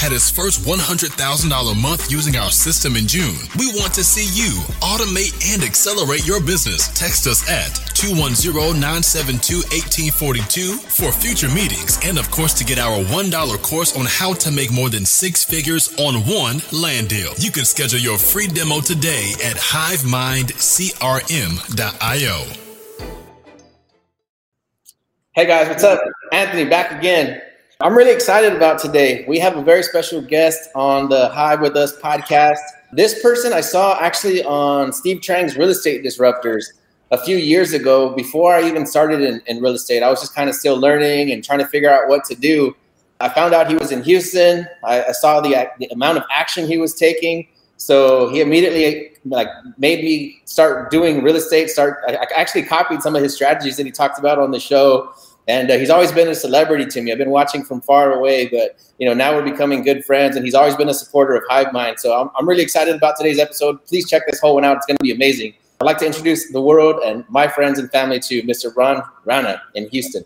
had his first $100,000 month using our system in June. We want to see you automate and accelerate your business. Text us at 210-972-1842 for future meetings and of course to get our $1 course on how to make more than six figures on one land deal. You can schedule your free demo today at hivemindcrm.io. Hey guys, what's up? Anthony back again. I'm really excited about today. We have a very special guest on the Hive with Us podcast. This person I saw actually on Steve Trang's Real Estate Disruptors a few years ago before I even started in, in real estate. I was just kind of still learning and trying to figure out what to do. I found out he was in Houston. I, I saw the, the amount of action he was taking. So he immediately like made me start doing real estate. Start I, I actually copied some of his strategies that he talked about on the show and uh, he's always been a celebrity to me. I've been watching from far away, but you know now we're becoming good friends, and he's always been a supporter of HiveMind. So I'm, I'm really excited about today's episode. Please check this whole one out; it's going to be amazing. I'd like to introduce the world and my friends and family to Mr. Ron Rana in Houston.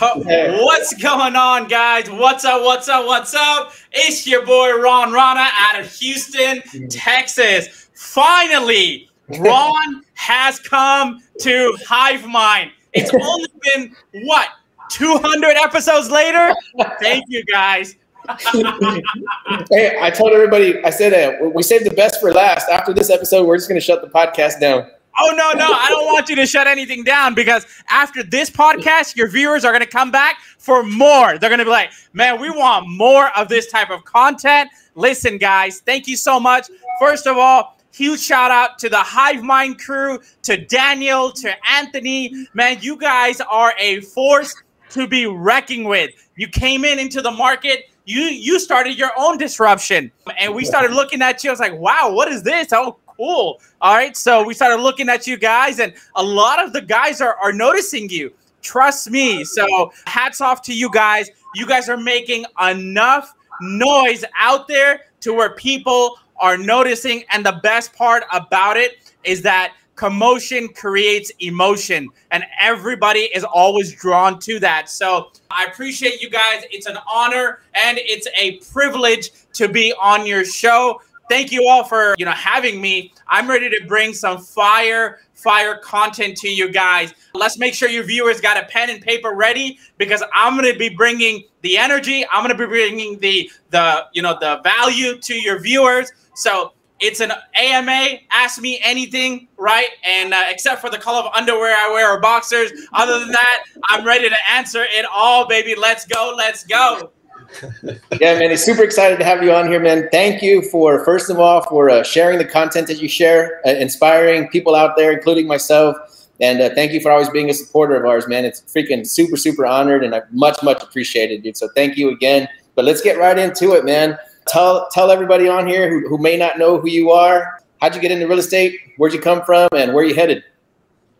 What's going on, guys? What's up? What's up? What's up? It's your boy Ron Rana out of Houston, Texas. Finally, Ron has come to HiveMind. It's only been what 200 episodes later. Thank you guys. hey, I told everybody. I said uh, we saved the best for last. After this episode, we're just going to shut the podcast down. Oh no, no, I don't want you to shut anything down because after this podcast, your viewers are going to come back for more. They're going to be like, "Man, we want more of this type of content." Listen, guys, thank you so much. First of all, Huge shout out to the Hive Mind crew, to Daniel, to Anthony. Man, you guys are a force to be reckoning with. You came in into the market. You you started your own disruption, and we started looking at you. I was like, "Wow, what is this? Oh, cool!" All right, so we started looking at you guys, and a lot of the guys are are noticing you. Trust me. So hats off to you guys. You guys are making enough noise out there to where people are noticing. And the best part about it is that commotion creates emotion and everybody is always drawn to that. So i appreciate you guys. It's an honor and it's a privilege to be on your show. Thank you all for you know having me. I'm ready to bring some fire fire content to you guys let's make sure your viewers got a pen and paper ready because i'm going to be bringing the energy i'm going to be bringing the the you know the value to your viewers so it's an AMA. Ask me anything, right? And uh, except for the color of underwear I wear or boxers. Other than that, I'm ready to answer it all, baby. Let's go. Let's go. Yeah, man, it's super excited to have you on here, man. Thank you for first of all for uh, sharing the content that you share, uh, inspiring people out there, including myself. And uh, thank you for always being a supporter of ours, man. It's freaking super, super honored, and I much, much appreciated, dude. So thank you again. But let's get right into it, man. Tell tell everybody on here who, who may not know who you are. How'd you get into real estate? Where'd you come from, and where are you headed?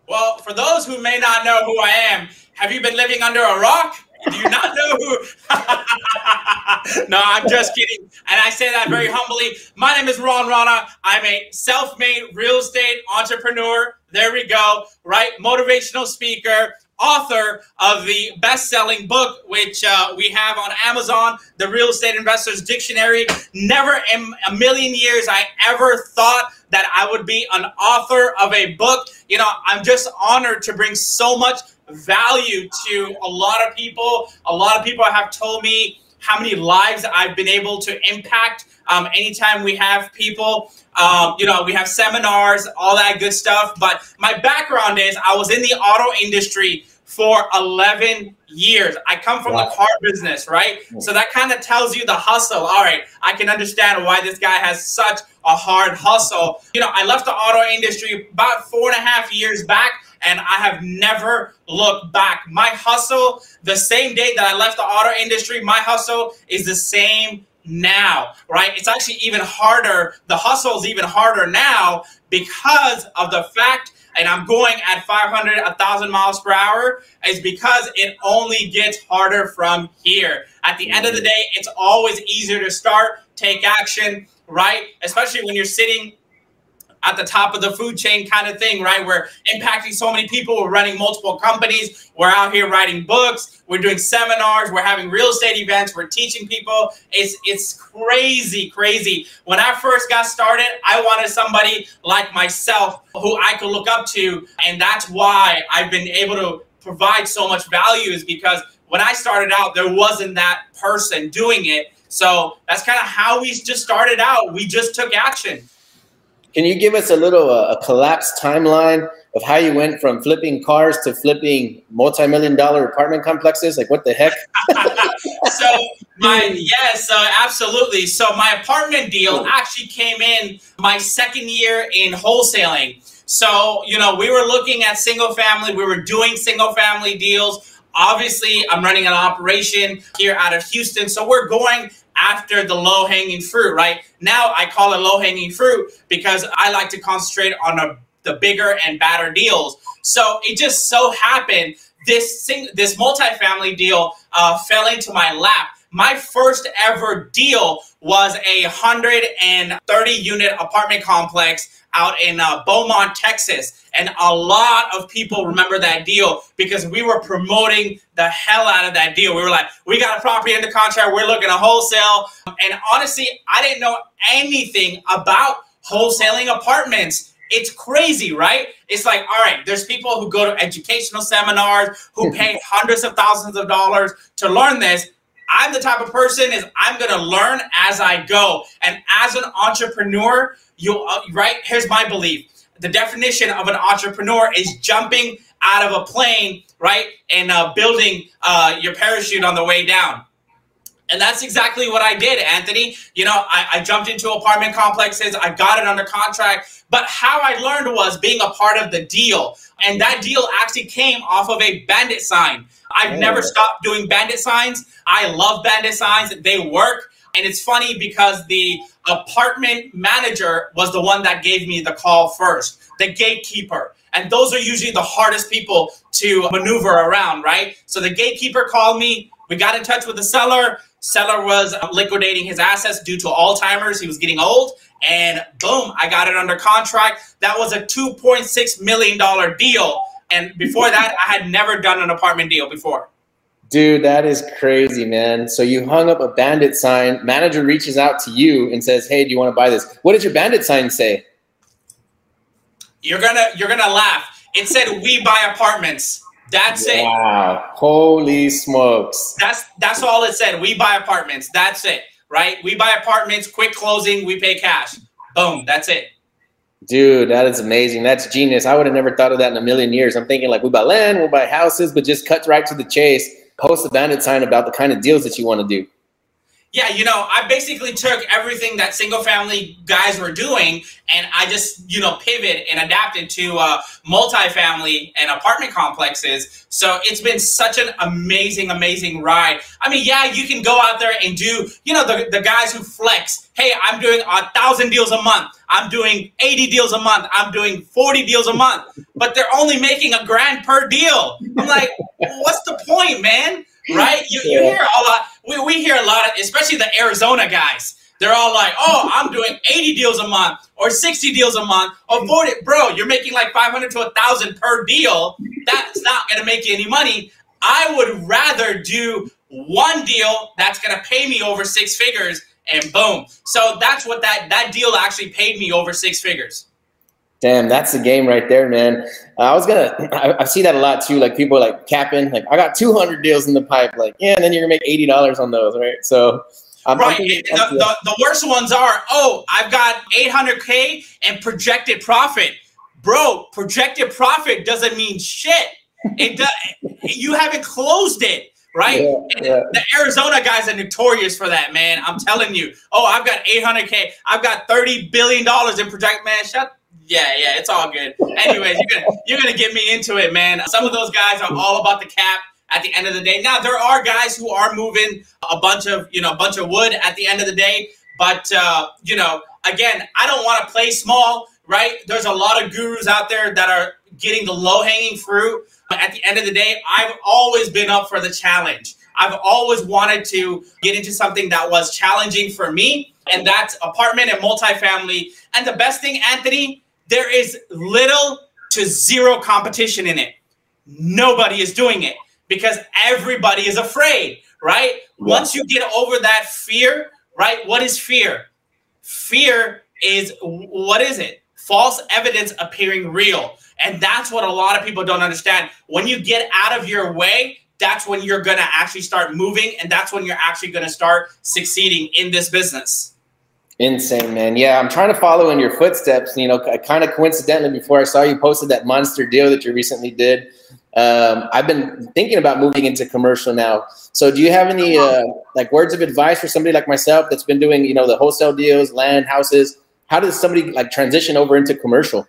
Well, for those who may not know who I am, have you been living under a rock? Do you not know who? no, I'm just kidding. And I say that very humbly. My name is Ron Rana. I'm a self made real estate entrepreneur. There we go, right? Motivational speaker, author of the best selling book, which uh, we have on Amazon, The Real Estate Investor's Dictionary. Never in a million years I ever thought that I would be an author of a book. You know, I'm just honored to bring so much value to a lot of people. A lot of people have told me how many lives I've been able to impact um, anytime we have people. Um, you know, we have seminars, all that good stuff. But my background is I was in the auto industry for 11 years. I come from wow. the car business, right? So that kind of tells you the hustle. All right, I can understand why this guy has such a hard hustle. You know, I left the auto industry about four and a half years back and I have never looked back. My hustle, the same day that I left the auto industry, my hustle is the same now, right? It's actually even harder. The hustle is even harder now because of the fact, and I'm going at 500, 1,000 miles per hour, is because it only gets harder from here. At the end of the mm. day, it's always easier to start, take action, right? Especially when you're sitting at the top of the food chain kind of thing, right? We're impacting so many people. We're running multiple companies. We're out here writing books. We're doing seminars. We're having real estate events. We're teaching people. It's it's crazy, crazy. When I first got started, I wanted somebody like myself who I could look up to, and that's why I've been able to provide so much value. Is because when I started out, there wasn't that person doing it. So that's kind of how we just started out. We just took action. Can you give us a little uh, a collapsed timeline of how you went from flipping cars to flipping multi-million dollar apartment complexes? Like what the heck? so my yes, uh, absolutely. So my apartment deal actually came in my second year in wholesaling. So you know we were looking at single family. We were doing single family deals. Obviously, I'm running an operation here out of Houston, so we're going after the low hanging fruit, right? Now I call it low hanging fruit because I like to concentrate on a, the bigger and badder deals. So it just so happened this sing, this multifamily deal uh, fell into my lap. My first ever deal was a 130 unit apartment complex out in uh, Beaumont, Texas. And a lot of people remember that deal because we were promoting the hell out of that deal. We were like, we got a property under contract, we're looking to wholesale. And honestly, I didn't know anything about wholesaling apartments. It's crazy, right? It's like, all right, there's people who go to educational seminars who pay hundreds of thousands of dollars to learn this. I'm the type of person is I'm going to learn as I go. And as an entrepreneur, you uh, right? Here's my belief. The definition of an entrepreneur is jumping out of a plane right and uh, building uh, your parachute on the way down and that's exactly what I did, Anthony. You know, I, I, jumped into apartment complexes, I got it under contract. But how I learned was being a part of the deal. And that deal actually came off of a bandit sign. I've oh. never stopped doing bandit signs. I love bandit signs, they work. And it's funny because the apartment manager was the one that gave me the call first, the gatekeeper. And those are usually the hardest people to maneuver around, right? So the gatekeeper called me. We got in touch with the seller. Seller was um, liquidating his assets due to Alzheimer's. He was getting old. And boom, I got it under contract. That was a $2.6 million deal. And before that, I had never done an apartment deal before. Dude, that is crazy, man. So you hung up a bandit sign. Manager reaches out to you and says, "Hey, do you want to buy this?" What did your bandit sign say? You're gonna you're gonna laugh. It said, "We buy apartments." That's it. Wow! Holy smokes! That's that's all it said. We buy apartments. That's it. Right? We buy apartments. Quick closing. We pay cash. Boom. That's it. Dude, that is amazing. That's genius. I would have never thought of that in a million years. I'm thinking like we buy land, we'll buy houses, but just cut right to the chase post a bandit sign about the kind of deals that you want to do. Yeah, you know, I basically took everything that single family guys were doing and I just, you know, pivot and adapted to uh, multifamily and apartment complexes. So it's been such an amazing, amazing ride. I mean, yeah, you can go out there and do, you know, the, the guys who flex. Hey, I'm doing a thousand deals a month. I'm doing 80 deals a month. I'm doing 40 deals a month, but they're only making a grand per deal. I'm like, what's the point, man? right? You, you hear a lot. We, we hear a lot of, especially the Arizona guys. They're all like, "Oh, I'm doing 80 deals a month, or 60 deals a month, or 40." Bro, you're making like 500 to a thousand per deal. That's not gonna make you any money. I would rather do one deal that's gonna pay me over six figures, and boom. So that's what that that deal actually paid me over six figures. Damn, that's the game right there, man. Uh, I was gonna, I, I, see that a lot too. Like people like capping, like I got 200 deals in the pipe, like yeah, and then you're gonna make eighty dollars on those, right? So, I'm, right. I'm thinking, the, the, the worst ones are, oh, I've got 800k and projected profit, bro. Projected profit doesn't mean shit. It does. you haven't closed it right? Yeah, yeah. The Arizona guys are notorious for that, man. I'm telling you. Oh, I've got 800k. I've got 30 billion dollars in project. Man, shut Yeah, yeah, it's all good. Anyways, you're gonna you're gonna get me into it, man. Some of those guys are all about the cap at the end of the day. Now there are guys who are moving a bunch of you know a bunch of wood at the end of the day, but uh, you know again, I don't want to play small, right? There's a lot of gurus out there that are getting the low hanging fruit, but at the end of the day, I've always been up for the challenge. I've always wanted to get into something that was challenging for me, and that's apartment and multifamily. And the best thing, Anthony, there is little to zero competition in it. Nobody is doing it because everybody is afraid, right? Once you get over that fear, right? What is fear? Fear is what is it? False evidence appearing real. And that's what a lot of people don't understand. When you get out of your way, that's when you're going to actually start moving and that's when you're actually going to start succeeding in this business. Insane, man. Yeah, I'm trying to follow in your footsteps. You know, kind of coincidentally, before I saw you posted that monster deal that you recently did, um, I've been thinking about moving into commercial now. So, do you have any uh, like words of advice for somebody like myself that's been doing, you know, the wholesale deals, land, houses? How does somebody like transition over into commercial?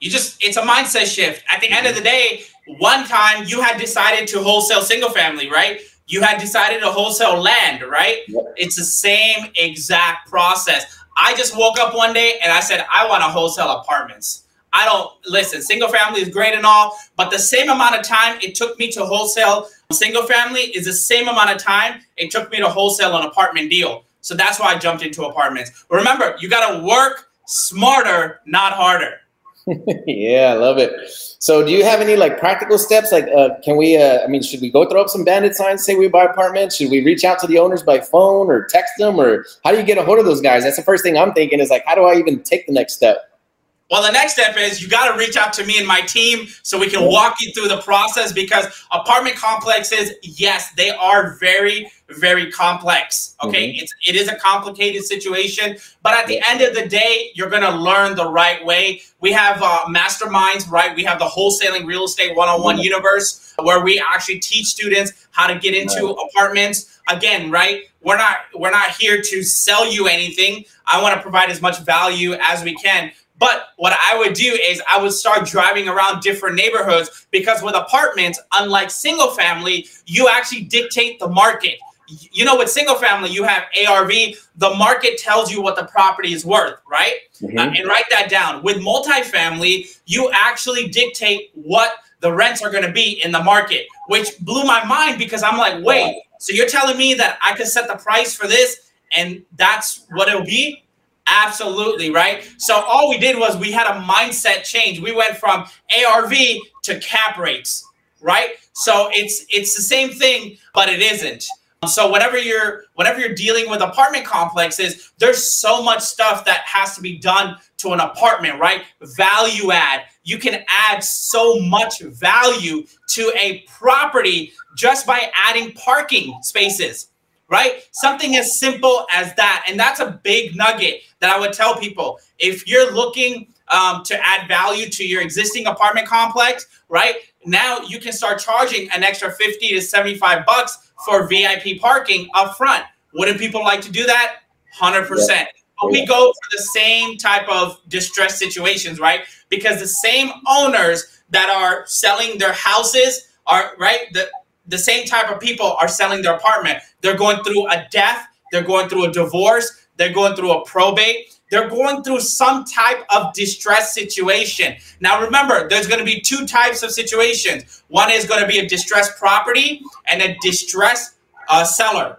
You just, it's a mindset shift. At the end of the day, one time you had decided to wholesale single family, right? You had decided to wholesale land, right? Yep. It's the same exact process. I just woke up one day and I said, I want to wholesale apartments. I don't listen, single family is great and all, but the same amount of time it took me to wholesale single family is the same amount of time it took me to wholesale an apartment deal. So that's why I jumped into apartments. But remember, you got to work smarter, not harder. Yeah, I love it. So, do you have any like practical steps? Like, uh, can we? Uh, I mean, should we go throw up some bandit signs? Say we buy apartments. Should we reach out to the owners by phone or text them, or how do you get a hold of those guys? That's the first thing I'm thinking. Is like, how do I even take the next step? Well, the next step is you got to reach out to me and my team so we can walk you through the process because apartment complexes, yes, they are very, very complex. Okay, mm-hmm. it's it is a complicated situation, but at the end of the day, you're gonna learn the right way. We have uh, masterminds, right? We have the wholesaling real estate one-on-one mm-hmm. universe where we actually teach students how to get into right. apartments. Again, right? We're not we're not here to sell you anything. I want to provide as much value as we can. But what I would do is I would start driving around different neighborhoods because with apartments, unlike single family, you actually dictate the market. You know, with single family, you have ARV, the market tells you what the property is worth, right? Mm-hmm. Uh, and write that down. With multifamily, you actually dictate what the rents are going to be in the market, which blew my mind because I'm like, wait, so you're telling me that I could set the price for this and that's what it'll be? Absolutely, right? So all we did was we had a mindset change. We went from ARV to cap rates, right? So it's it's the same thing, but it isn't. So whenever you're whenever you're dealing with apartment complexes, there's so much stuff that has to be done to an apartment, right? Value add. You can add so much value to a property just by adding parking spaces right? Something as simple as that. And that's a big nugget that I would tell people. If you're looking um, to add value to your existing apartment complex, right? Now you can start charging an extra 50 to 75 bucks for VIP parking up front. Wouldn't people like to do that? 100%. Yeah. But we go for the same type of distress situations, right? Because the same owners that are selling their houses are, right? The, the same type of people are selling their apartment. They're going through a death, they're going through a divorce, they're going through a probate, they're going through some type of distress situation. Now, remember, there's going to be two types of situations. One is going to be a distressed property and a distressed uh, seller.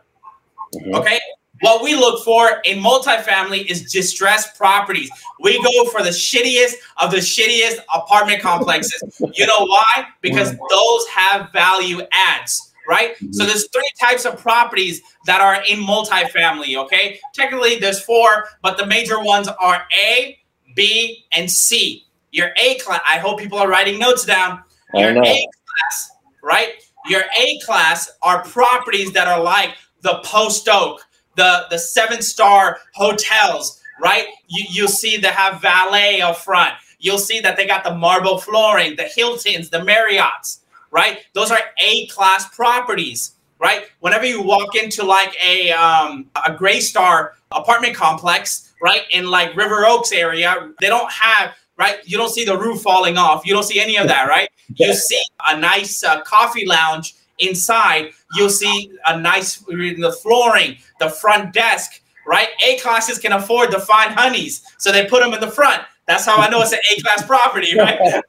Mm-hmm. Okay. What we look for in multifamily is distressed properties. We go for the shittiest of the shittiest apartment complexes. you know why? Because those have value adds, right? So mm-hmm. there's three types of properties that are in multifamily, okay? Technically there's four, but the major ones are A, B, and C. Your A class, I hope people are writing notes down. Your A class, right? Your A class are properties that are like the Post Oak, the the seven star hotels, right? You you'll see they have valet up front. You'll see that they got the marble flooring, the Hiltons, the Marriotts, right? Those are A class properties, right? Whenever you walk into like a um, a Greystar apartment complex, right? In like River Oaks area, they don't have right? You don't see the roof falling off. You don't see any of that, right? You see a nice uh, coffee lounge inside. You'll see a nice the flooring, the front desk, right? A classes can afford the fine honeys, so they put them in the front. That's how I know it's an A class property, right?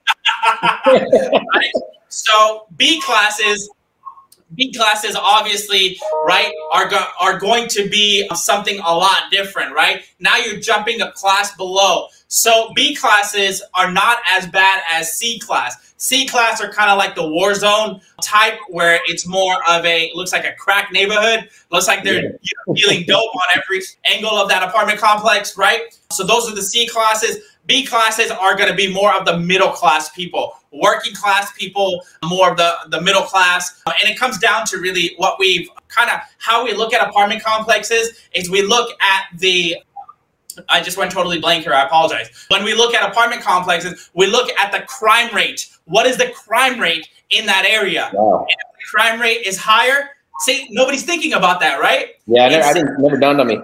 right? So B classes B classes obviously, right, are, go- are going to be something a lot different, right? Now you're jumping a class below. So B classes are not as bad as C class. C class are kind of like the war zone type, where it's more of a looks like a crack neighborhood. Looks like they're yeah. you know, dealing dope on every angle of that apartment complex, right? So those are the C classes. B classes are going to be more of the middle class people, working class people, more of the, the middle class. Uh, and it comes down to really what we've kind of how we look at apartment complexes is we look at the I just went totally blank here. I apologize. When we look at apartment complexes, we look at the crime rate. What is the crime rate in that area? Wow. if the crime rate is higher, see, nobody's thinking about that, right? Yeah, I never, I didn't, never dawned on me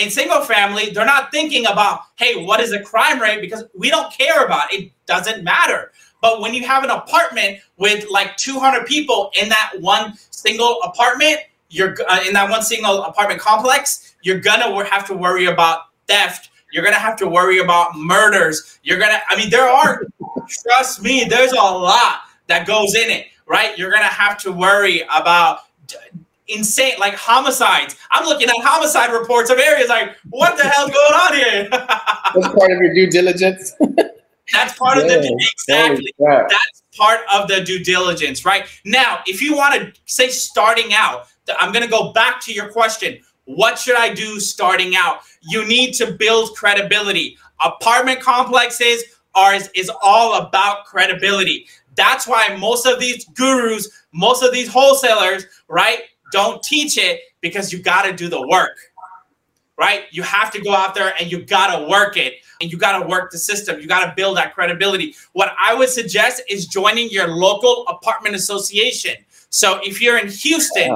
in single family, they're not thinking about, hey, what is the crime rate? Because we don't care about it. It doesn't matter. But when you have an apartment with like 200 people in that one single apartment, you're uh, in that one single apartment complex, you're gonna have to worry about theft. You're gonna have to worry about murders. You're gonna, I mean, there are, trust me, there's a lot that goes in it, right? You're gonna have to worry about insane, like homicides. I'm looking at homicide reports of areas like, what the hell's going on here? That's part of your due diligence. That's part yeah, of the exactly. That's part of the due diligence, right? Now, if you want to say starting out, I'm going to go back to your question. What should I do starting out? You need to build credibility. Apartment complexes are is, is all about credibility. That's why most of these gurus, most of these wholesalers, right? Don't teach it because you got to do the work, right? You have to go out there and you got to work it and you got to work the system. You got to build that credibility. What I would suggest is joining your local apartment association. So if you're in Houston,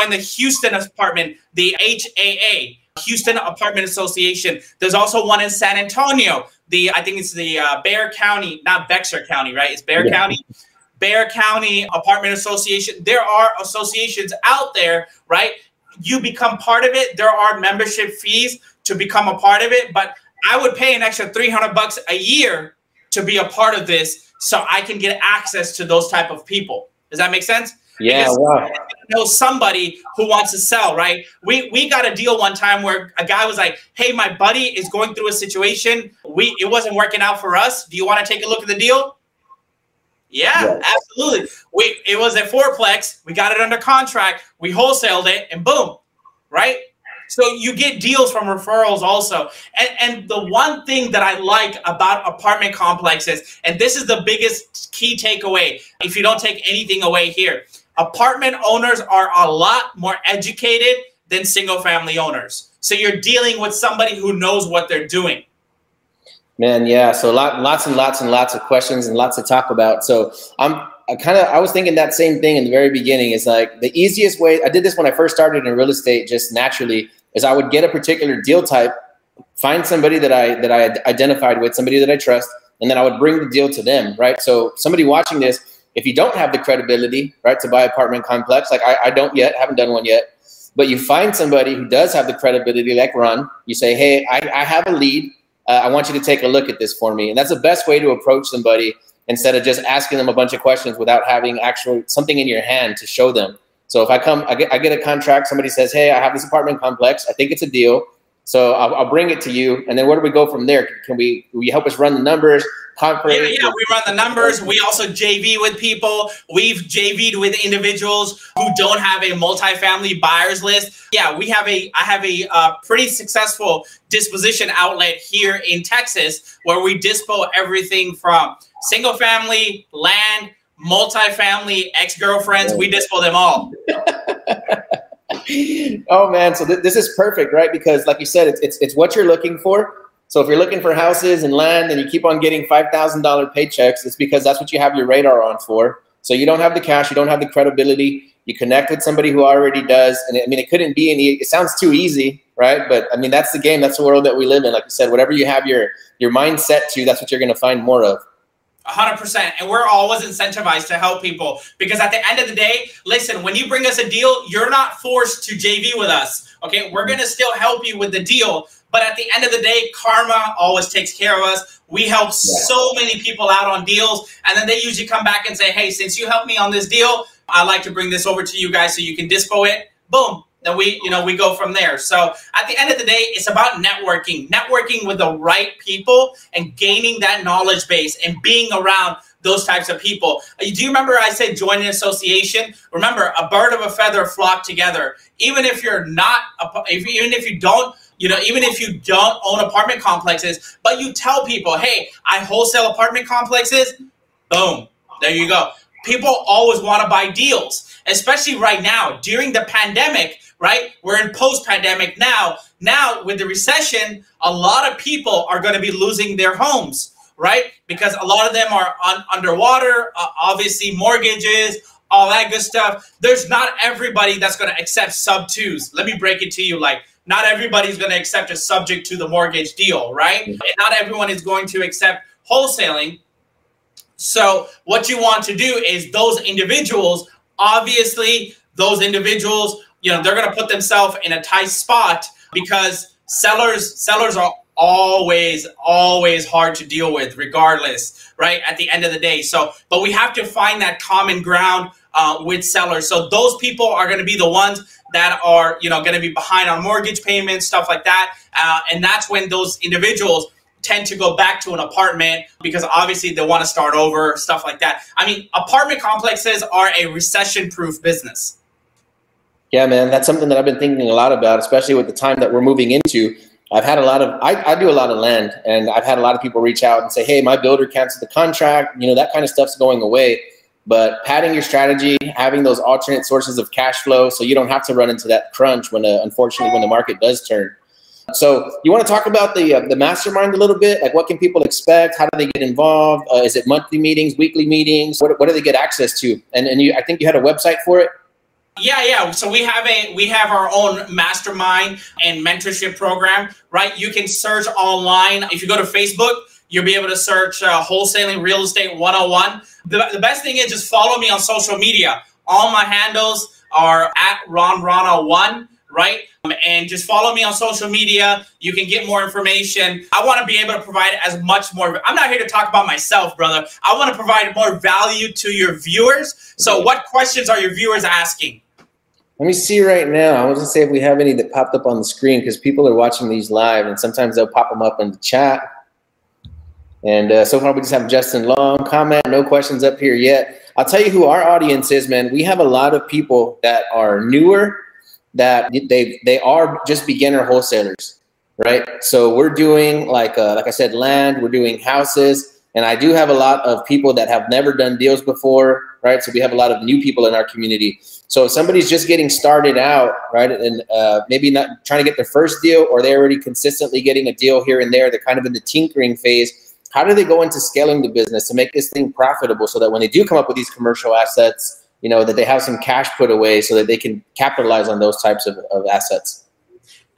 join the Houston apartment, the HAA, Houston Apartment Association. There's also one in San Antonio. The I think it's the uh, Bexar County, not Bexar County, right? It's Bear yeah. County. Bexar County Apartment Association. There are associations out there, right? You become part of it. There are membership fees to become a part of it, but I would pay an extra 300 bucks a year to be a part of this so I can get access to those type of people. Does that make sense? Yeah, wow. know somebody who wants to sell, right? We we got a deal one time where a guy was like, "Hey, my buddy is going through a situation. We it wasn't working out for us. Do you want to take a look at the deal?" Yeah, absolutely. We it was a fourplex. We got it under contract. We wholesaled it, and boom, right? So you get deals from referrals also. And, and the one thing that I like about apartment complexes, and this is the biggest key takeaway, if you don't take anything away here, apartment owners are a lot more educated than single family owners. So you're dealing with somebody who knows what they're doing. Man, yeah. So lot, lots and lots and lots of questions and lots to talk about. So I'm I kind of I was thinking that same thing in the very beginning. Is like the easiest way. I did this when I first started in real estate, just naturally. Is I would get a particular deal type, find somebody that I that I identified with, somebody that I trust, and then I would bring the deal to them. Right. So somebody watching this, if you don't have the credibility, right, to buy apartment complex, like I, I don't yet, haven't done one yet, but you find somebody who does have the credibility, like Ron. You say, hey, I, I have a lead uh, I want you to take a look at this for me. And that's the best way to approach somebody instead of just asking them a bunch of questions without having actual something in your hand to show them. So if I come, I get, I get a contract, somebody says, Hey, I have this apartment complex. I think it's a deal. So I'll, I'll bring it to you. And then where do we go from there? Can we, will you help us run the numbers? Yeah, yeah, we run the numbers. We also JV with people. We've JV'd with individuals who don't have a multifamily buyers list. Yeah, we have a. I have a uh, pretty successful disposition outlet here in Texas where we dispo everything from single family, land, multifamily, ex girlfriends. We dispo them all. oh man, so th- this is perfect, right? Because like you said, it's, it's it's what you're looking for so if you're looking for houses and land and you keep on getting $5,000 paychecks, it's because that's what you have your radar on for. So you don't have the cash, you don't have the credibility, You connect with somebody who already does, and I mean, it couldn't be any. It sounds too easy, right? But I mean, that's the game. That's the world that we live in. Like you said, whatever you have your your mindset to, that's what you're going to find more of. 100% and we're always incentivized to help people because at the end of the day listen when you bring us a deal you're not forced to jv with us okay? We're going to still help you with the deal but at the end of the day karma always takes care of us. We help yeah. so many people out on deals and then they usually come back and say hey since you helped me on this deal i'd like to bring this over to you guys so you can dispo it. Boom then we you know we go from there. So at the end of the day it's about networking networking with the right people and gaining that knowledge base and being around those types of people. Uh, do you remember i said join an association? Remember a bird of a feather flock together. Even if you're not if, even if you don't you know even if you don't own apartment complexes but you tell people hey i wholesale apartment complexes. Boom. There you go. People always want to buy deals especially right now. During the pandemic right? We're in post pandemic now. Now, with the recession, a lot of people are going to be losing their homes, right? Because a lot of them are un- underwater, uh, obviously, mortgages, all that good stuff. There's not everybody that's going to accept sub twos. Let me break it to you like, not everybody's going to accept a subject to the mortgage deal, right? And not everyone is going to accept wholesaling. So, what you want to do is those individuals, obviously, those individuals you know they're going to put themselves in a tight spot because sellers sellers are always always hard to deal with regardless right at the end of the day. So but we have to find that common ground uh, with sellers. So those people are going to be the ones that are you know going to be behind on mortgage payments stuff like that uh, and that's when those individuals tend to go back to an apartment because obviously they want to start over stuff like that. I mean apartment complexes are a recession proof business yeah, man, that's something that I've been thinking a lot about, especially with the time that we're moving into. I've had a lot of, I, I do a lot of land, and I've had a lot of people reach out and say, hey, my builder canceled the contract. You know, that kind of stuff's going away. But padding your strategy, having those alternate sources of cash flow so you don't have to run into that crunch when, uh, unfortunately, when the market does turn. So you want to talk about the uh, the mastermind a little bit? Like, what can people expect? How do they get involved? Uh, is it monthly meetings, weekly meetings? What, what do they get access to? And and you, I think you had a website for it. Yeah, yeah. So we have a we have our own mastermind and mentorship program, right? You can search online. If you go to Facebook, you'll be able to search uh, wholesaling real estate 101. The, the best thing is just follow me on social media. All my handles are at Ron Rana one right? Um, and just follow me on social media. You can get more information. I want to be able to provide as much more. I'm not here to talk about myself, brother. I want to provide more value to your viewers. So, what questions are your viewers asking? Let me see right now. I was gonna say if we have any that popped up on the screen because people are watching these live, and sometimes they'll pop them up in the chat. And uh, so far, we just have Justin Long comment. No questions up here yet. I'll tell you who our audience is, man. We have a lot of people that are newer, that they they are just beginner wholesalers, right? So we're doing like uh, like I said, land. We're doing houses, and I do have a lot of people that have never done deals before, right? So we have a lot of new people in our community. So if somebody's just getting started out, right, and uh, maybe not trying to get their first deal, or they're already consistently getting a deal here and there, they're kind of in the tinkering phase. How do they go into scaling the business to make this thing profitable, so that when they do come up with these commercial assets, you know, that they have some cash put away, so that they can capitalize on those types of, of assets?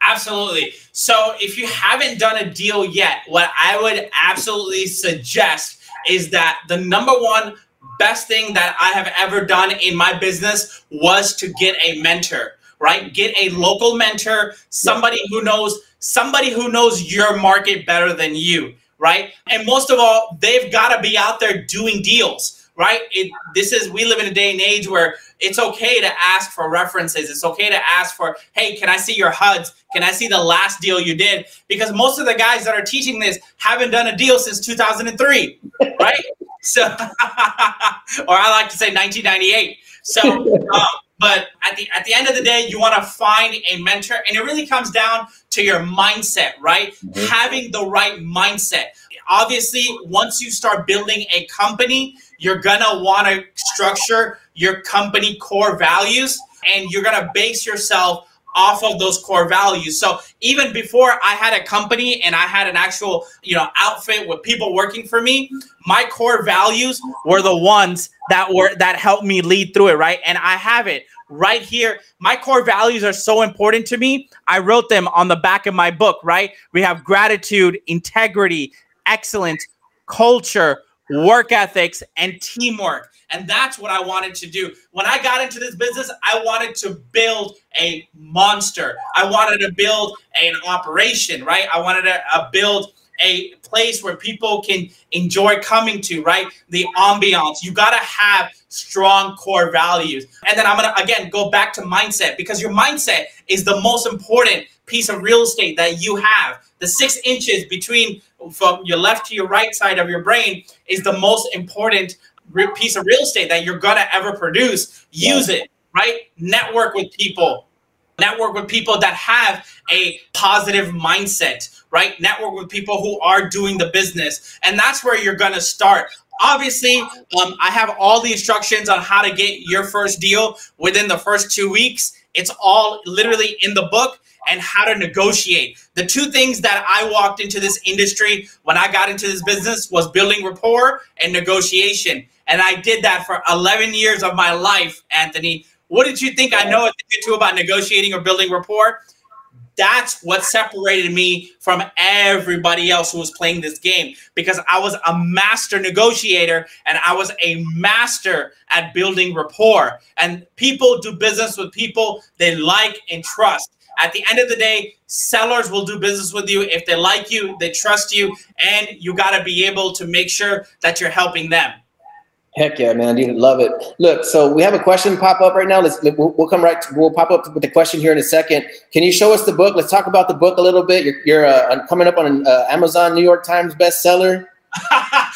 Absolutely. So if you haven't done a deal yet, what I would absolutely suggest is that the number one best thing that I have ever done in my business was to get a mentor, right? Get a local mentor, somebody who knows somebody who knows your market better than you, right? And most of all, they've got to be out there doing deals right? It, this is we live in a day and age where it's okay to ask for references. It's okay to ask for, hey, can I see your HUDs? Can I see the last deal you did? Because most of the guys that are teaching this haven't done a deal since 2003, right? So, or I like to say 1998. So, um, but at the at the end of the day, you want to find a mentor, and it really comes down to your mindset, right? Mm-hmm. Having the right mindset. Obviously, once you start building a company, you're gonna want to structure your company core values, and you're gonna base yourself off of those core values. So even before I had a company and I had an actual, you know, outfit with people working for me, my core values were the ones that were that helped me lead through it, right? And I have it right here. My core values are so important to me. I wrote them on the back of my book, right? We have gratitude, integrity, excellence, culture, work ethics, and teamwork. And that's what I wanted to do. When I got into this business, I wanted to build a monster. I wanted to build an operation, right? I wanted to uh, build a place where people can enjoy coming to, right? The ambiance. You got to have strong core values. And then I'm going to, again, go back to mindset because your mindset is the most important piece of real estate that you have. The six inches between from your left to your right side of your brain is the most important piece of real estate that you're to ever produce. Use it, right? Network with people. Network with people that have a positive mindset, right? Network with people who are doing the business. And that's where you're to start. Obviously, um, I have all the instructions on how to get your first deal within the first two weeks. It's all literally in the book and how to negotiate. The two things that I walked into this industry when I got into this business was building rapport and negotiation. And I did that for 11 years of my life, Anthony. What did you think I know a thing or two about negotiating or building rapport? That's what separated me from everybody else who was playing this game because I was a master negotiator and I was a master at building rapport. And people do business with people they like and trust. At the end of the day, sellers will do business with you if they like you, they trust you, and you got to be able to make sure that you're helping them. Heck yeah, man, dude, love it. Look, so we have a question pop up right now. Let's we'll, we'll come right. To, we'll pop up with the question here in a second. Can you show us the book? Let's talk about the book a little bit. You're, you're uh, coming up on an uh, Amazon New York Times bestseller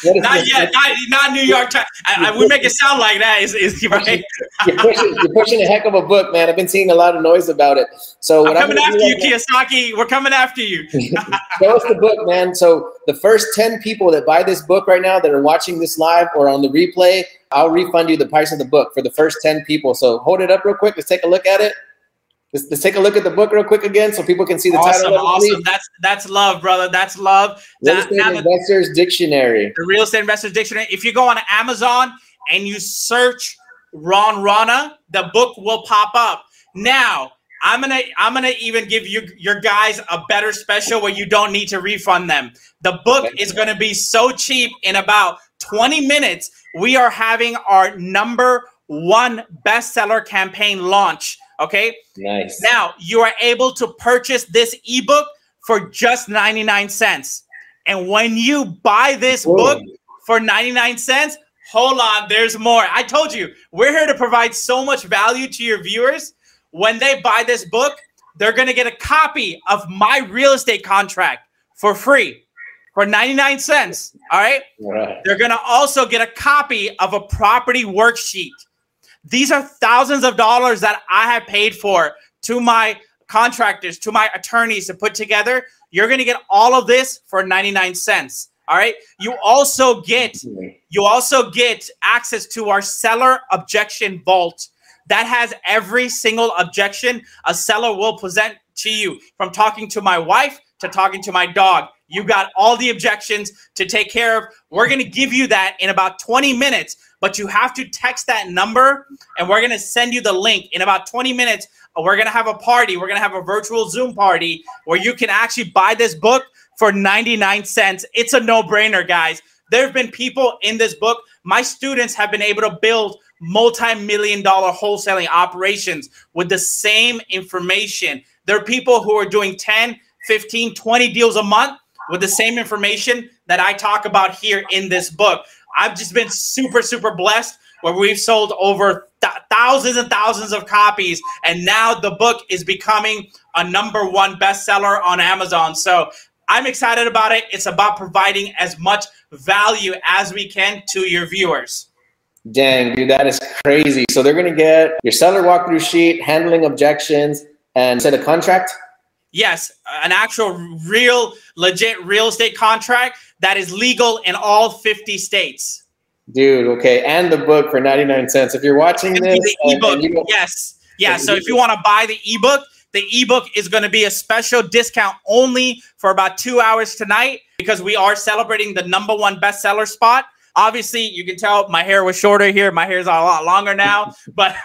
not yet, not, not New York Times. I, I, we make it sound like that. Is, is right? you're, pushing, you're pushing a heck of a book, man. I've been seeing a lot of noise about it. So I'm coming I'm after you, Kiyosaki. We're coming after you. Show us the book, man. So the first ten people that buy this book right now that are watching this live or on the replay, I'll refund you the price of the book for the first ten people. So hold it up real quick. Let's take a look at it. Let's, let's, take a look at the book real quick again, so people can see the awesome, title. Awesome, that's that's love, brother. That's love. Real Estate that, Investors Dictionary. The Real Estate Investors Dictionary. If you go on Amazon and you search Ron Rana, the book will pop up. Now, I'm gonna I'm gonna even give you your guys a better special where you don't need to refund them. The book is gonna be so cheap in about 20 minutes. We are having our number one bestseller campaign launch. Okay. Nice. Now you are able to purchase this ebook for just 99 cents. And when you buy this Whoa. book for 99 cents, hold on, there's more. I told you, we're here to provide so much value to your viewers. When they buy this book, they're going to get a copy of my real estate contract for free for 99 cents. All right. right. They're going to also get a copy of a property worksheet these are thousands of dollars that I have paid for to my contractors, to my attorneys to put together. You're going to get all of this for 99 cents. All right. You also get you also get access to our seller objection vault that has every single objection a seller will present to you from talking to my wife to talking to my dog. You got all the objections to take care of. We're going to give you that in about 20 minutes but you have to text that number and we're going to send you the link in about 20 minutes. Uh, we're going to have a party. We're going to have a virtual Zoom party where you can actually buy this book for 99 cents. It's a no brainer, guys. There have been people in this book. My students have been able to build multi million dollar wholesaling operations with the same information. There are people who are doing 10, 15, 20 deals a month with the same information that I talk about here in this book. I've just been super, super blessed where we've sold over th- thousands and thousands of copies. And now the book is becoming a number one bestseller on Amazon. So I'm excited about it. It's about providing as much value as we can to your viewers. Dang, dude, that is crazy. So they're going to get your seller walkthrough sheet, handling objections, and set a contract? Yes, an actual real, legit real estate contract that is legal in all 50 states. Dude, okay. And the book for 99 cents. If you're watching this, the uh, ebook, you yes. Yeah. So if you want to buy the ebook, the ebook is going to be a special discount only for about two hours tonight because we are celebrating the number one bestseller spot. Obviously, you can tell my hair was shorter here. My hair is a lot longer now, but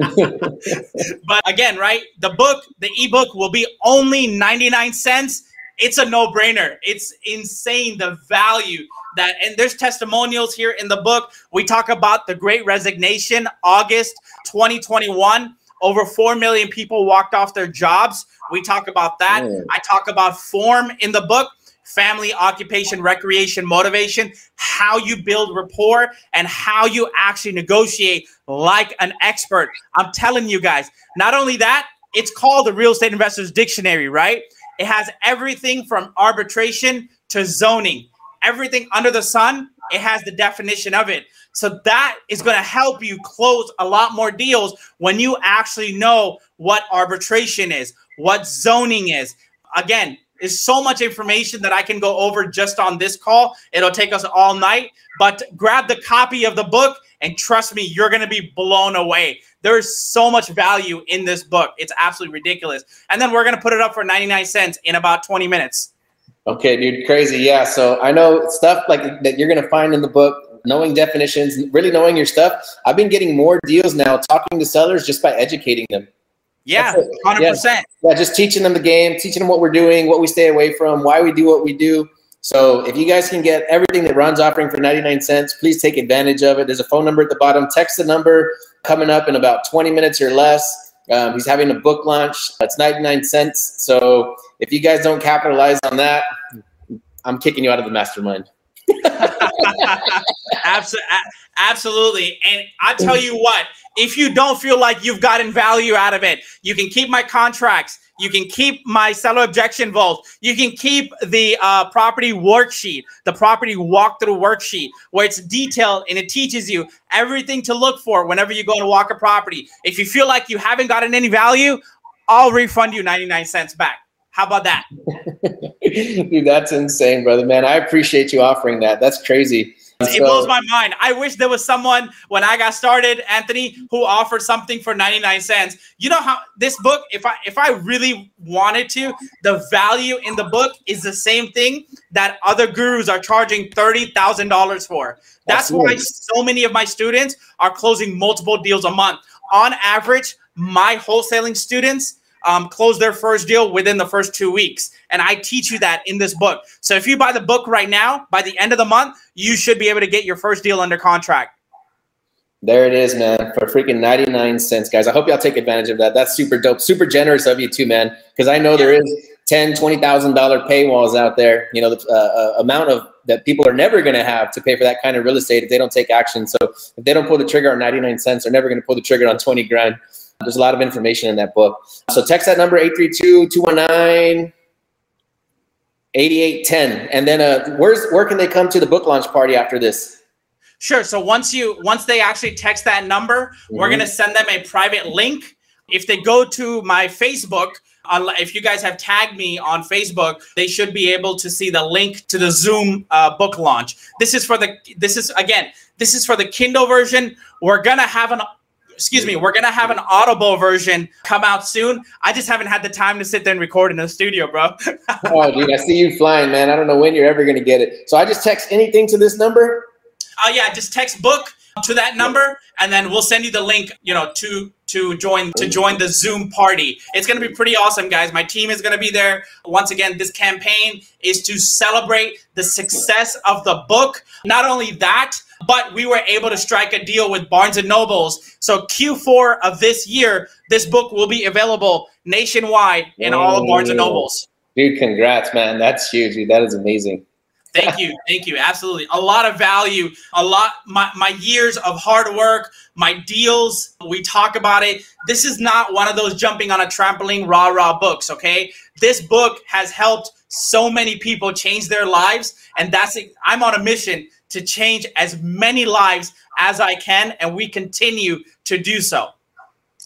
but again, right? The book, the ebook will be only 99 cents. It's a no brainer. It's insane the value that, and there's testimonials here in the book. We talk about the great resignation, August 2021. Over 4 million people walked off their jobs. We talk about that. I talk about form in the book family, occupation, recreation, motivation, how you build rapport, and how you actually negotiate like an expert. I'm telling you guys, not only that, it's called the Real Estate Investors Dictionary, right? It has everything from arbitration to zoning, everything under the sun. It has the definition of it. So that is going to help you close a lot more deals when you actually know what arbitration is, what zoning is. Again, is so much information that I can go over just on this call. It'll take us all night, but grab the copy of the book and trust me, you're going to be blown away. There's so much value in this book. It's absolutely ridiculous. And then we're going to put it up for 99 cents in about 20 minutes. Okay, dude, crazy. Yeah. So I know stuff like that you're going to find in the book, knowing definitions, really knowing your stuff. I've been getting more deals now talking to sellers just by educating them. Yeah, hundred yeah. percent. Yeah, just teaching them the game, teaching them what we're doing, what we stay away from, why we do what we do. So if you guys can get everything that Ron's offering for 99 cents, please take advantage of it. There's a phone number at the bottom. Text the number coming up in about 20 minutes or less. Um, he's having a book launch. It's 99 cents. So if you guys don't capitalize on that, I'm kicking you out of the mastermind. Absolutely. And I tell you what, if you don't feel like you've gotten value out of it, you can keep my contracts. You can keep my seller objection vault. You can keep the uh, property worksheet, the property walkthrough worksheet, where it's detailed and it teaches you everything to look for whenever you go to walk a property. If you feel like you haven't gotten any value, I'll refund you 99 cents back. How about that? Dude, that's insane, brother, man. I appreciate you offering that. That's crazy. It so, blows my mind. I wish there was someone when I got started, Anthony, who offered something for 99 cents. You know how this book, if I if I really wanted to, the value in the book is the same thing that other gurus are charging $30,000 for. That's why so many of my students are closing multiple deals a month. On average, my wholesaling students um, close their first deal within the first two weeks. And I teach you that in this book. So if you buy the book right now, by the end of the month, you should be able to get your first deal under contract. There it is, man, for freaking 99 cents, guys. I hope y'all take advantage of that. That's super dope. Super generous of you too, man. Because I know there is 10, $20,000 paywalls out there, you know, the uh, uh, amount of that people are never going to have to pay for that kind of real estate if they don't take action. So if they don't pull the trigger on 99 cents, they're never going to pull the trigger on 20 grand. There's a lot of information in that book. So text that number 832-219 8810. And then uh where's where can they come to the book launch party after this? Sure. So once you once they actually text that number, mm-hmm. we're gonna send them a private link. If they go to my Facebook, if you guys have tagged me on Facebook, they should be able to see the link to the Zoom uh, book launch. This is for the this is again this is for the Kindle version. We're gonna have an excuse me, we're gonna have an Audible version come out soon. I just haven't had the time to sit there and record in the studio, bro. oh, dude, I see you flying, man. I don't know when you're ever gonna get it. So I just text anything to this number. Oh uh, yeah, just text book to that number, and then we'll send you the link. You know, to to join to join the Zoom party. It's gonna be pretty awesome, guys. My team is gonna be there. Once again, this campaign is to celebrate the success of the book. Not only that but we were able to strike a deal with Barnes and Nobles. So Q4 of this year, this book will be available nationwide in all of Barnes and Nobles. Dude, congrats, man. That's huge. Dude. That is amazing. Thank you. Thank you. Absolutely. A lot of value, a lot, my, my years of hard work, my deals. We talk about it. This is not one of those jumping on a trampoline, rah, rah books. Okay. This book has helped so many people change their lives. And that's, it. I'm on a mission to change as many lives as I can, and we continue to do so.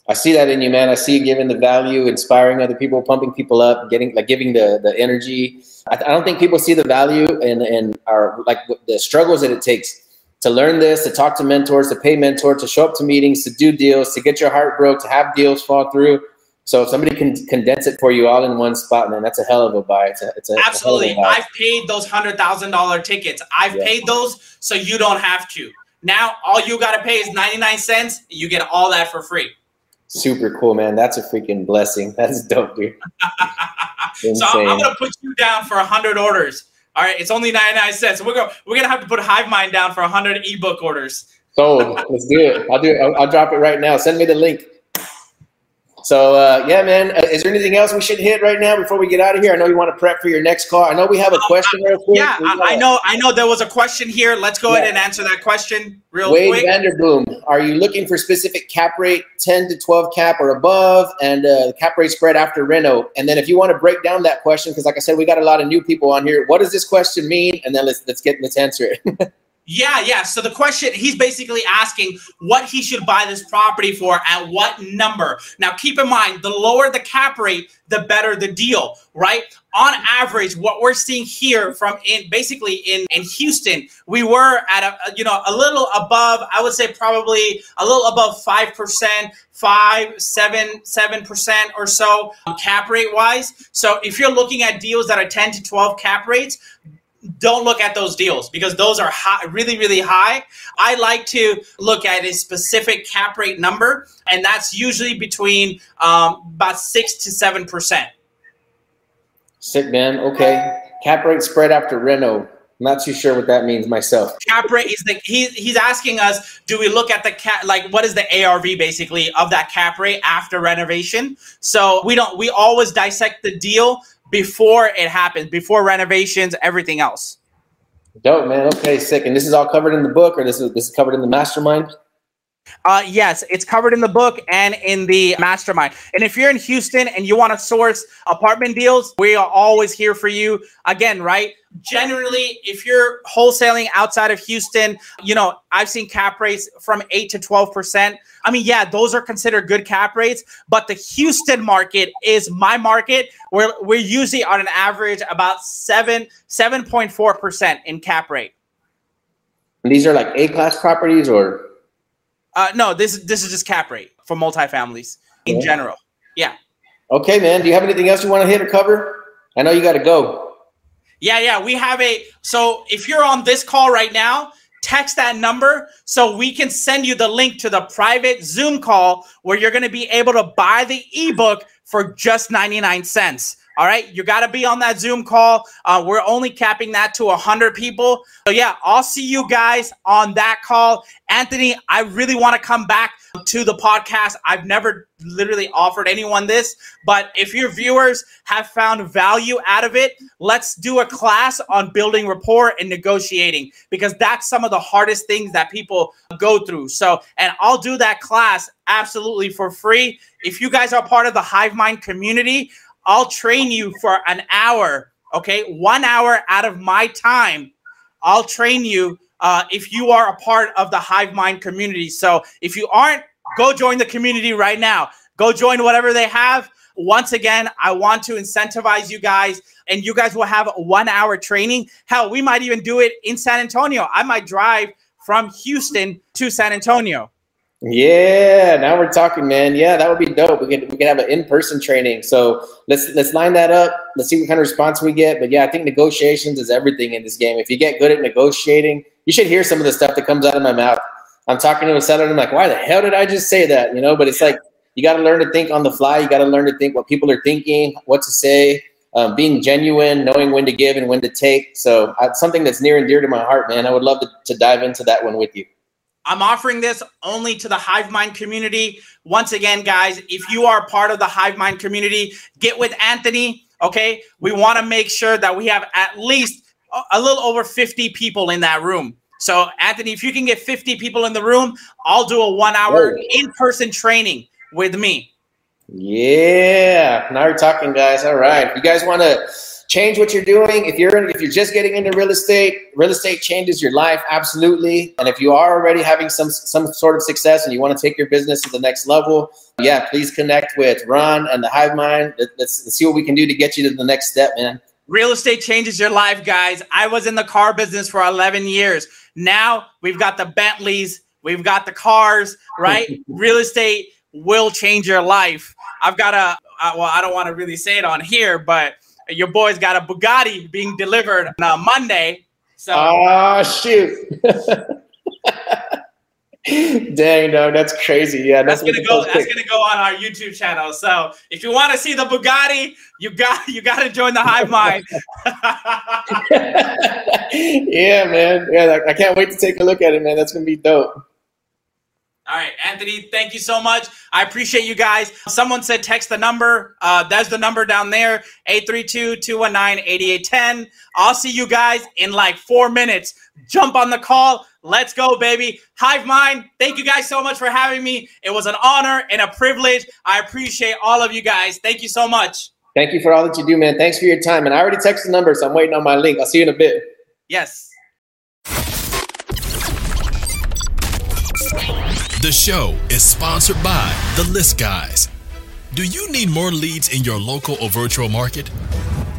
I see that in you, man. I see you giving the value, inspiring other people, pumping people up, getting like giving the the energy. I, I don't think people see the value and and are like the struggles that it takes to learn this, to talk to mentors, to pay mentors, to show up to meetings, to do deals, to get your heart broke, to have deals fall through. So if somebody can condense it for you all in one spot, man, that's a hell of a buy. It's a, it's a absolutely. A I've paid those hundred thousand dollar tickets. I've yeah. paid those, so you don't have to. Now all you got to pay is ninety nine cents. You get all that for free. Super cool, man. That's a freaking blessing. That's dope, dude. so I'm, I'm, gonna put you down for hundred orders. All right, it's only 99 cents. we're gonna we're gonna have to put HiveMind down for 100 ebook orders. Sold. Let's do it. I'll do it. I'll, I'll drop it right now. Send me the link. So uh, yeah, man. Uh, is there anything else we should hit right now before we get out of here? I know you want to prep for your next call. I know we have a question quick. Yeah, I, I, know. I know there was a question here. Let's go yeah. ahead and answer that question real Wade quick. Vanderboom, are you looking for specific cap rate, ten to twelve cap or above, and uh, cap rate spread after reno? And then if you want to break down that question, because like I said, we got a lot of new people on here. What does this question mean? And then let's let's get let's answer it. Yeah, yeah. So the question he's basically asking what he should buy this property for at what number. Now keep in mind, the lower the cap rate, the better the deal, right? On average, what we're seeing here from in basically in in Houston, we were at a you know a little above, I would say probably a little above 5%, 5, 7, 7% or so um, cap rate wise. So if you're looking at deals that are 10 to 12 cap rates, don't look at those deals because those are high, really, really high. I like to look at a specific cap rate number, and that's usually between um, about six to seven percent. Sick man. Okay, cap rate spread after reno. I'm not too sure what that means myself. Cap rate is the he, he's asking us, do we look at the cap like what is the ARV basically of that cap rate after renovation? So we don't we always dissect the deal before it happens, before renovations, everything else. Dope, man. Okay, sick. And this is all covered in the book, or this is this is covered in the mastermind? Uh, yes, it's covered in the book and in the mastermind. And if you're in Houston and you want to source apartment deals, we are always here for you. Again, right? Generally, if you're wholesaling outside of Houston, you know, I've seen cap rates from 8 to 12%. I mean, yeah, those are considered good cap rates, but the Houston market is my market where we're usually on an average about 7 7.4% in cap rate. And these are like A class properties or uh, no, this this is just cap rate for multifamilies in yeah. general. Yeah. Okay, man. Do you have anything else you want to hit or cover? I know you got to go. Yeah, yeah. We have a so if you're on this call right now, text that number so we can send you the link to the private Zoom call where you're going to be able to buy the ebook for just 99 cents. All right, you got to be on that Zoom call. Uh, we're only capping that to 100 people. So, yeah, I'll see you guys on that call. Anthony, I really want to come back to the podcast. I've never literally offered anyone this, but if your viewers have found value out of it, let's do a class on building rapport and negotiating because that's some of the hardest things that people go through. So, and I'll do that class absolutely for free. If you guys are part of the Hive Mind community, I'll train you for an hour, okay? One hour out of my time, I'll train you uh, if you are a part of the Hive Mind community. So if you aren't, go join the community right now. Go join whatever they have. Once again, I want to incentivize you guys, and you guys will have one hour training. Hell, we might even do it in San Antonio. I might drive from Houston to San Antonio. Yeah, now we're talking, man. Yeah, that would be dope. We could we could have an in person training. So let's let's line that up. Let's see what kind of response we get. But yeah, I think negotiations is everything in this game. If you get good at negotiating, you should hear some of the stuff that comes out of my mouth. I'm talking to a seller and I'm like, why the hell did I just say that? You know, but it's like you got to learn to think on the fly. You got to learn to think what people are thinking, what to say, um, being genuine, knowing when to give and when to take. So uh, something that's near and dear to my heart, man. I would love to, to dive into that one with you. I'm offering this only to the HiveMind community. Once again, guys, if you are part of the HiveMind community, get with Anthony. Okay. We want to make sure that we have at least a little over 50 people in that room. So, Anthony, if you can get 50 people in the room, I'll do a one hour in person training with me. Yeah. Now we're talking, guys. All right. You guys want to change what you're doing. If you're in, if you're just getting into real estate, real estate changes your life absolutely. And if you are already having some some sort of success and you want to take your business to the next level, yeah, please connect with Ron and the HiveMind. Let's, let's see what we can do to get you to the next step, man. Real estate changes your life, guys. I was in the car business for 11 years. Now we've got the Bentleys, we've got the cars, right? real estate will change your life. I've got a uh, well, I don't want to really say it on here, but your boy's got a Bugatti being delivered on a Monday. So oh shoot. Dang, no, that's crazy. Yeah, that's, that's gonna go. That's gonna go on our YouTube channel. So if you want to see the Bugatti, you got you got to join the Hive Mind. yeah, man. Yeah, I can't wait to take a look at it, man. That's gonna be dope. All right, Anthony, thank you so much. I appreciate you guys. Someone said text the number. Uh, that's the number down there 832 219 8810. I'll see you guys in like four minutes. Jump on the call. Let's go, baby. Hive Mind, thank you guys so much for having me. It was an honor and a privilege. I appreciate all of you guys. Thank you so much. Thank you for all that you do, man. Thanks for your time. And I already texted the number, so I'm waiting on my link. I'll see you in a bit. Yes. The show is sponsored by The List Guys. Do you need more leads in your local or virtual market?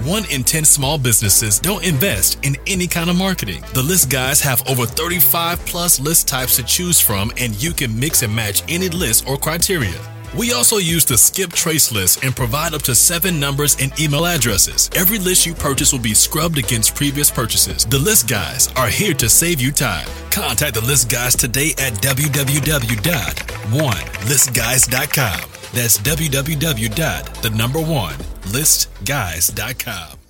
One in 10 small businesses don't invest in any kind of marketing. The List Guys have over 35 plus list types to choose from, and you can mix and match any list or criteria. We also use the skip trace list and provide up to seven numbers and email addresses. Every list you purchase will be scrubbed against previous purchases. The list guys are here to save you time. Contact the list guys today at www.onelistguys.com. That's www.the number one listguys.com.